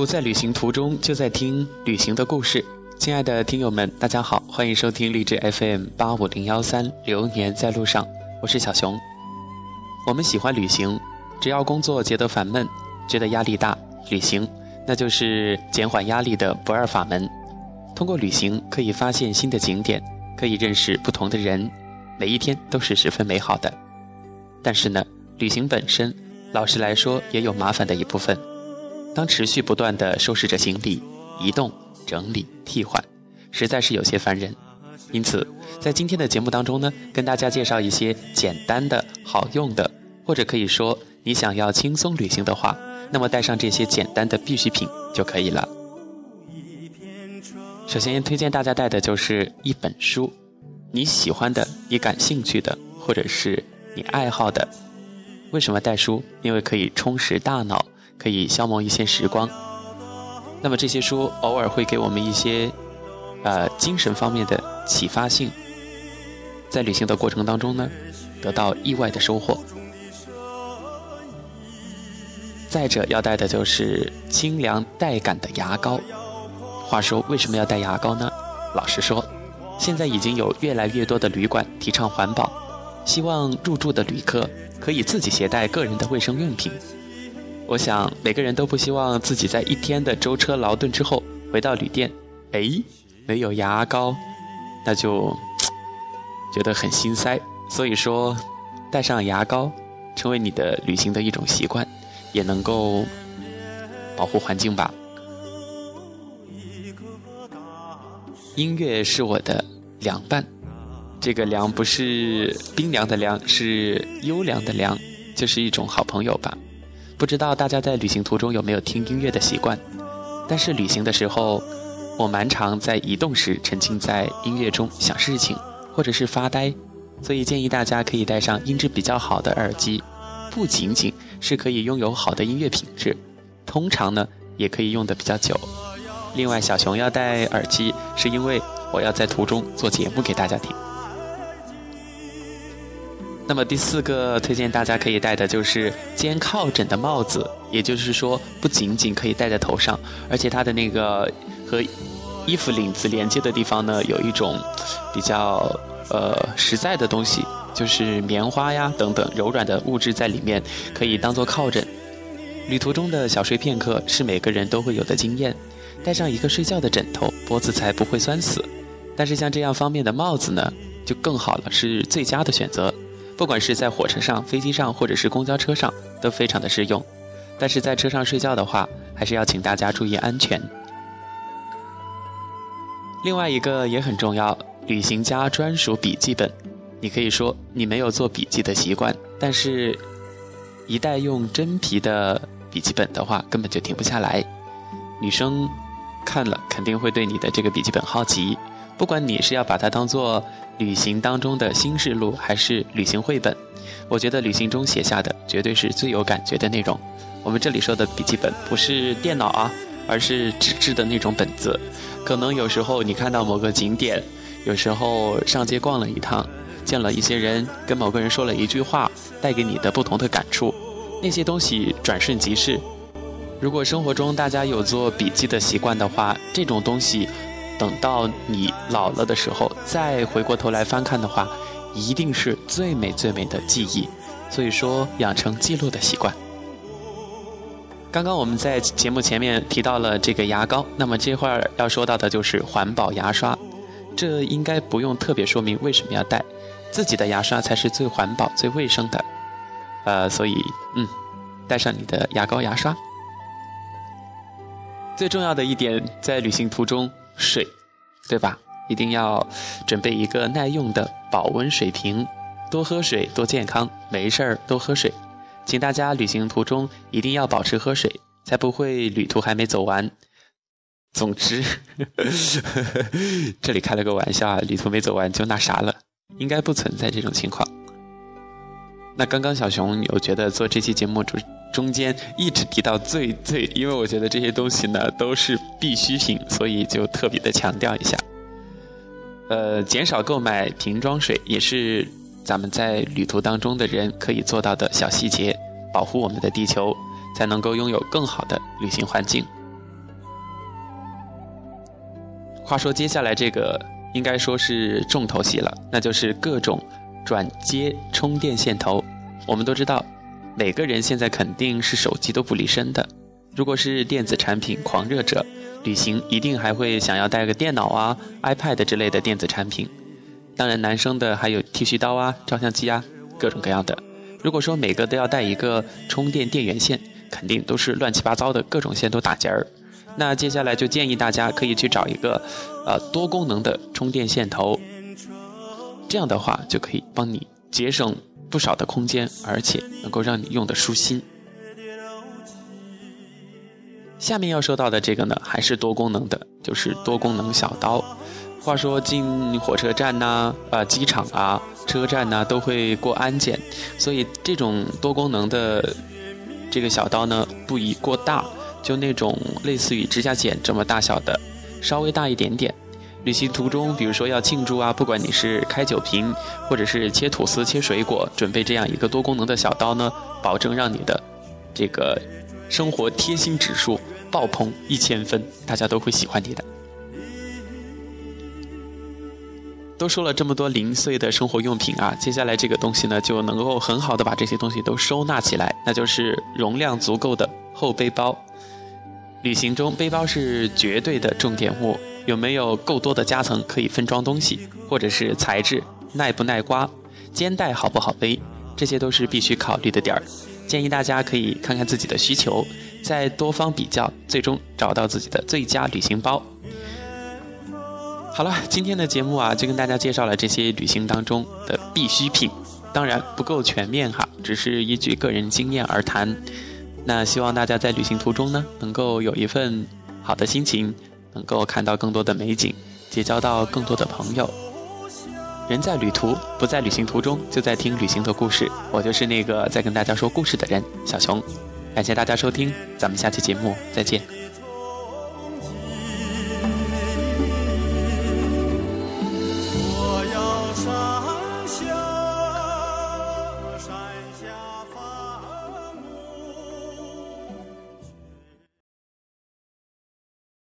不在旅行途中，就在听旅行的故事。亲爱的听友们，大家好，欢迎收听励志 FM 八五零幺三《流年在路上》，我是小熊。我们喜欢旅行，只要工作觉得烦闷，觉得压力大，旅行那就是减缓压力的不二法门。通过旅行，可以发现新的景点，可以认识不同的人，每一天都是十分美好的。但是呢，旅行本身，老实来说，也有麻烦的一部分。当持续不断的收拾着行李，移动、整理、替换，实在是有些烦人。因此，在今天的节目当中呢，跟大家介绍一些简单的、好用的，或者可以说你想要轻松旅行的话，那么带上这些简单的必需品就可以了。首先推荐大家带的就是一本书，你喜欢的、你感兴趣的，或者是你爱好的。为什么带书？因为可以充实大脑。可以消磨一些时光，那么这些书偶尔会给我们一些，呃，精神方面的启发性，在旅行的过程当中呢，得到意外的收获。再者要带的就是清凉带感的牙膏。话说为什么要带牙膏呢？老实说，现在已经有越来越多的旅馆提倡环保，希望入住的旅客可以自己携带个人的卫生用品。我想每个人都不希望自己在一天的舟车劳顿之后回到旅店，哎，没有牙膏，那就觉得很心塞。所以说，带上牙膏，成为你的旅行的一种习惯，也能够保护环境吧。音乐是我的凉伴，这个凉不是冰凉的凉，是优良的凉，就是一种好朋友吧。不知道大家在旅行途中有没有听音乐的习惯？但是旅行的时候，我蛮常在移动时沉浸在音乐中想事情，或者是发呆，所以建议大家可以带上音质比较好的耳机，不仅仅是可以拥有好的音乐品质，通常呢也可以用的比较久。另外，小熊要戴耳机，是因为我要在途中做节目给大家听。那么第四个推荐大家可以戴的就是肩靠枕的帽子，也就是说不仅仅可以戴在头上，而且它的那个和衣服领子连接的地方呢，有一种比较呃实在的东西，就是棉花呀等等柔软的物质在里面，可以当做靠枕。旅途中的小睡片刻是每个人都会有的经验，戴上一个睡觉的枕头，脖子才不会酸死。但是像这样方便的帽子呢，就更好了，是最佳的选择。不管是在火车上、飞机上，或者是公交车上，都非常的适用。但是在车上睡觉的话，还是要请大家注意安全。另外一个也很重要，旅行家专属笔记本。你可以说你没有做笔记的习惯，但是，一旦用真皮的笔记本的话，根本就停不下来。女生看了肯定会对你的这个笔记本好奇。不管你是要把它当做旅行当中的新事录，还是旅行绘本，我觉得旅行中写下的绝对是最有感觉的内容。我们这里说的笔记本不是电脑啊，而是纸质的那种本子。可能有时候你看到某个景点，有时候上街逛了一趟，见了一些人，跟某个人说了一句话，带给你的不同的感触，那些东西转瞬即逝。如果生活中大家有做笔记的习惯的话，这种东西。等到你老了的时候，再回过头来翻看的话，一定是最美最美的记忆。所以说，养成记录的习惯。刚刚我们在节目前面提到了这个牙膏，那么这会儿要说到的就是环保牙刷。这应该不用特别说明为什么要带，自己的牙刷才是最环保、最卫生的。呃，所以，嗯，带上你的牙膏、牙刷。最重要的一点，在旅行途中。水，对吧？一定要准备一个耐用的保温水瓶，多喝水多健康，没事儿多喝水。请大家旅行途中一定要保持喝水，才不会旅途还没走完。总之，这里开了个玩笑啊，旅途没走完就那啥了，应该不存在这种情况。那刚刚小熊，有觉得做这期节目主。中间一直提到最最，因为我觉得这些东西呢都是必需品，所以就特别的强调一下。呃，减少购买瓶装水也是咱们在旅途当中的人可以做到的小细节，保护我们的地球，才能够拥有更好的旅行环境。话说接下来这个应该说是重头戏了，那就是各种转接充电线头。我们都知道，每个人现在肯定是手机都不离身的。如果是电子产品狂热者，旅行一定还会想要带个电脑啊、iPad 之类的电子产品。当然，男生的还有剃须刀啊、照相机啊，各种各样的。如果说每个都要带一个充电电源线，肯定都是乱七八糟的，各种线都打结儿。那接下来就建议大家可以去找一个，呃，多功能的充电线头，这样的话就可以帮你节省不少的空间，而且能够让你用的舒心。下面要说到的这个呢，还是多功能的，就是多功能小刀。话说进火车站呐、呃机场啊、车站呐，都会过安检，所以这种多功能的这个小刀呢，不宜过大。就那种类似于指甲剪这么大小的，稍微大一点点。旅行途中，比如说要庆祝啊，不管你是开酒瓶，或者是切吐司、切水果，准备这样一个多功能的小刀呢，保证让你的这个生活贴心指数爆棚一千分，大家都会喜欢你的。都说了这么多零碎的生活用品啊，接下来这个东西呢，就能够很好的把这些东西都收纳起来，那就是容量足够的厚背包。旅行中，背包是绝对的重点物。有没有够多的夹层可以分装东西，或者是材质耐不耐刮，肩带好不好背，这些都是必须考虑的点儿。建议大家可以看看自己的需求，再多方比较，最终找到自己的最佳旅行包。好了，今天的节目啊，就跟大家介绍了这些旅行当中的必需品，当然不够全面哈，只是依据个人经验而谈。那希望大家在旅行途中呢，能够有一份好的心情，能够看到更多的美景，结交到更多的朋友。人在旅途，不在旅行途中，就在听旅行的故事。我就是那个在跟大家说故事的人，小熊。感谢大家收听，咱们下期节目再见。